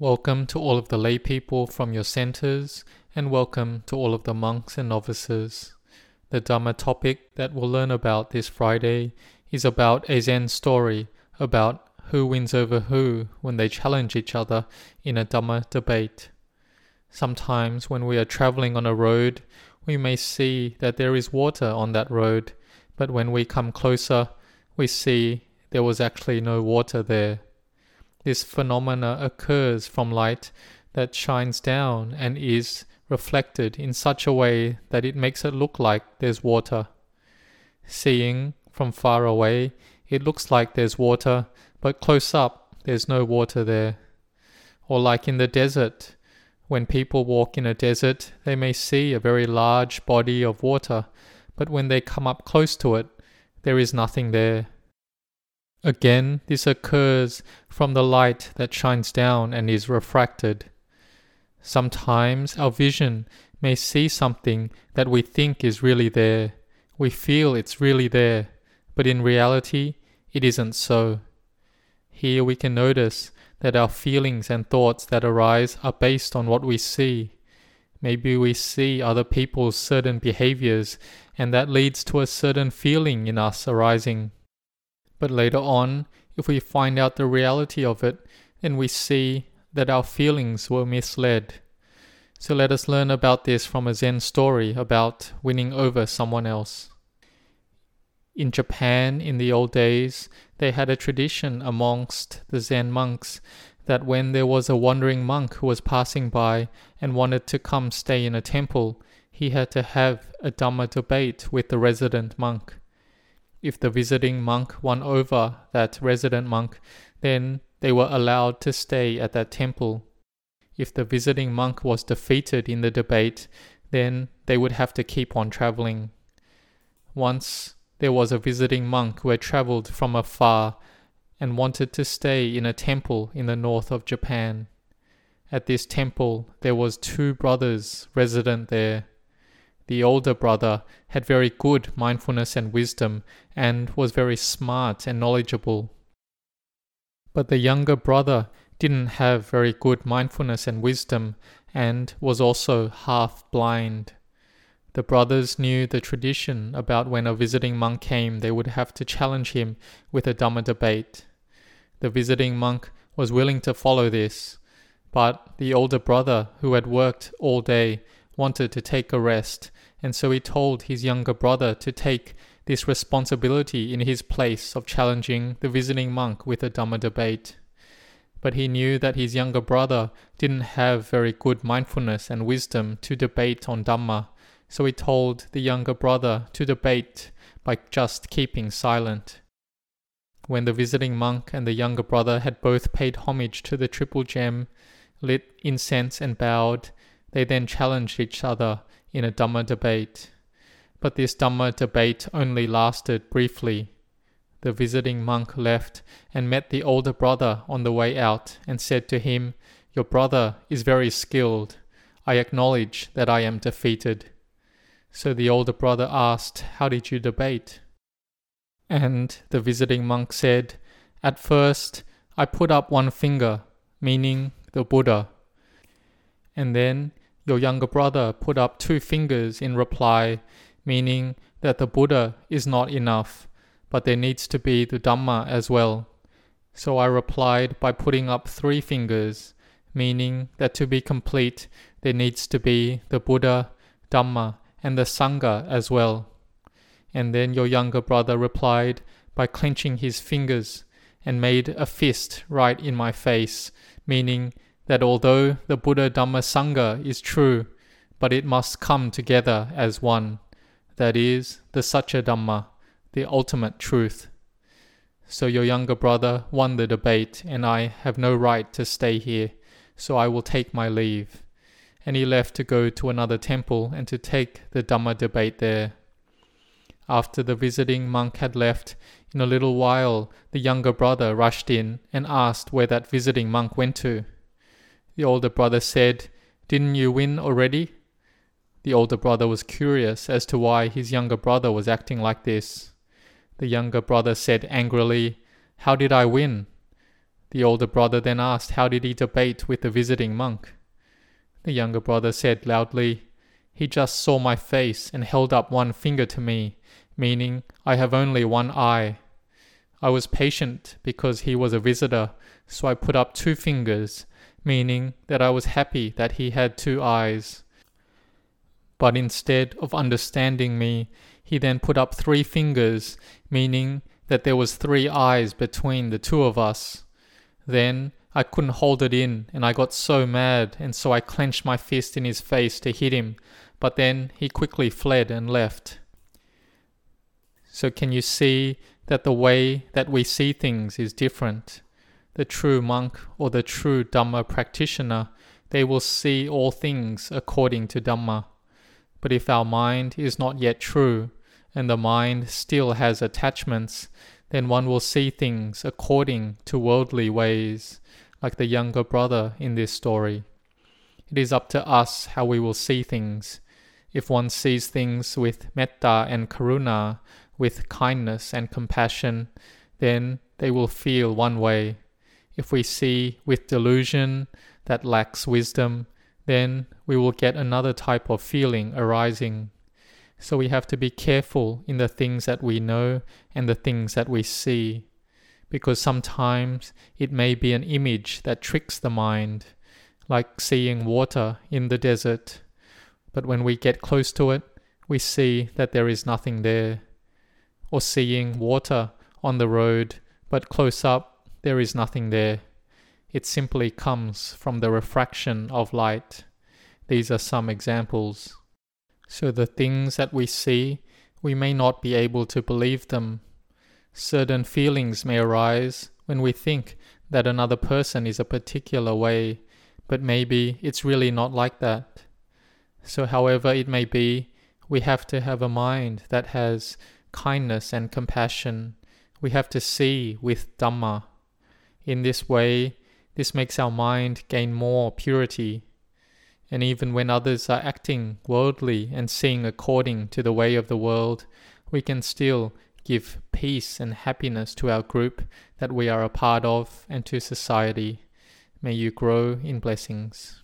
Welcome to all of the lay people from your centers, and welcome to all of the monks and novices. The Dhamma topic that we'll learn about this Friday is about a Zen story about who wins over who when they challenge each other in a Dhamma debate. Sometimes when we are traveling on a road, we may see that there is water on that road, but when we come closer, we see there was actually no water there. This phenomena occurs from light that shines down and is reflected in such a way that it makes it look like there's water. Seeing from far away, it looks like there's water, but close up, there's no water there. Or like in the desert, when people walk in a desert, they may see a very large body of water, but when they come up close to it, there is nothing there. Again, this occurs from the light that shines down and is refracted. Sometimes our vision may see something that we think is really there. We feel it's really there, but in reality, it isn't so. Here we can notice that our feelings and thoughts that arise are based on what we see. Maybe we see other people's certain behaviors, and that leads to a certain feeling in us arising. But later on, if we find out the reality of it, then we see that our feelings were misled. So let us learn about this from a Zen story about winning over someone else. In Japan, in the old days, they had a tradition amongst the Zen monks that when there was a wandering monk who was passing by and wanted to come stay in a temple, he had to have a Dhamma debate with the resident monk. If the visiting monk won over that resident monk, then they were allowed to stay at that temple. If the visiting monk was defeated in the debate, then they would have to keep on traveling. Once there was a visiting monk who had traveled from afar and wanted to stay in a temple in the north of Japan. At this temple there was two brothers resident there. The older brother had very good mindfulness and wisdom and was very smart and knowledgeable. But the younger brother didn't have very good mindfulness and wisdom and was also half blind. The brothers knew the tradition about when a visiting monk came, they would have to challenge him with a Dhamma debate. The visiting monk was willing to follow this, but the older brother, who had worked all day, wanted to take a rest and so he told his younger brother to take this responsibility in his place of challenging the visiting monk with a Dhamma debate. But he knew that his younger brother didn't have very good mindfulness and wisdom to debate on Dhamma, so he told the younger brother to debate by just keeping silent. When the visiting monk and the younger brother had both paid homage to the triple gem, lit incense, and bowed, they then challenged each other in a Dhamma debate. But this Dhamma debate only lasted briefly. The visiting monk left and met the older brother on the way out and said to him, Your brother is very skilled. I acknowledge that I am defeated. So the older brother asked, How did you debate? And the visiting monk said, At first, I put up one finger, meaning the Buddha. And then your younger brother put up two fingers in reply, meaning that the Buddha is not enough, but there needs to be the Dhamma as well. So I replied by putting up three fingers, meaning that to be complete, there needs to be the Buddha, Dhamma, and the Sangha as well. And then your younger brother replied by clenching his fingers and made a fist right in my face, meaning that although the Buddha Dhamma Sangha is true, but it must come together as one, that is, the Satcha Dhamma, the ultimate truth. So your younger brother won the debate, and I have no right to stay here, so I will take my leave. And he left to go to another temple and to take the Dhamma debate there. After the visiting monk had left, in a little while the younger brother rushed in and asked where that visiting monk went to. The older brother said, Didn't you win already? The older brother was curious as to why his younger brother was acting like this. The younger brother said angrily, How did I win? The older brother then asked, How did he debate with the visiting monk? The younger brother said loudly, He just saw my face and held up one finger to me, meaning I have only one eye. I was patient because he was a visitor, so I put up two fingers, meaning that I was happy that he had two eyes. But instead of understanding me, he then put up three fingers, meaning that there was three eyes between the two of us. Then I couldn't hold it in and I got so mad and so I clenched my fist in his face to hit him, but then he quickly fled and left. So can you see that the way that we see things is different? The true monk or the true Dhamma practitioner, they will see all things according to Dhamma. But if our mind is not yet true, and the mind still has attachments, then one will see things according to worldly ways, like the younger brother in this story. It is up to us how we will see things. If one sees things with metta and karuna, with kindness and compassion, then they will feel one way. If we see with delusion that lacks wisdom, then we will get another type of feeling arising. So we have to be careful in the things that we know and the things that we see, because sometimes it may be an image that tricks the mind, like seeing water in the desert. But when we get close to it, we see that there is nothing there. Or seeing water on the road, but close up, there is nothing there. It simply comes from the refraction of light. These are some examples. So the things that we see, we may not be able to believe them. Certain feelings may arise when we think that another person is a particular way, but maybe it's really not like that. So, however it may be, we have to have a mind that has kindness and compassion. We have to see with Dhamma. In this way, this makes our mind gain more purity and even when others are acting worldly and seeing according to the way of the world, we can still give peace and happiness to our group that we are a part of and to society. May you grow in blessings.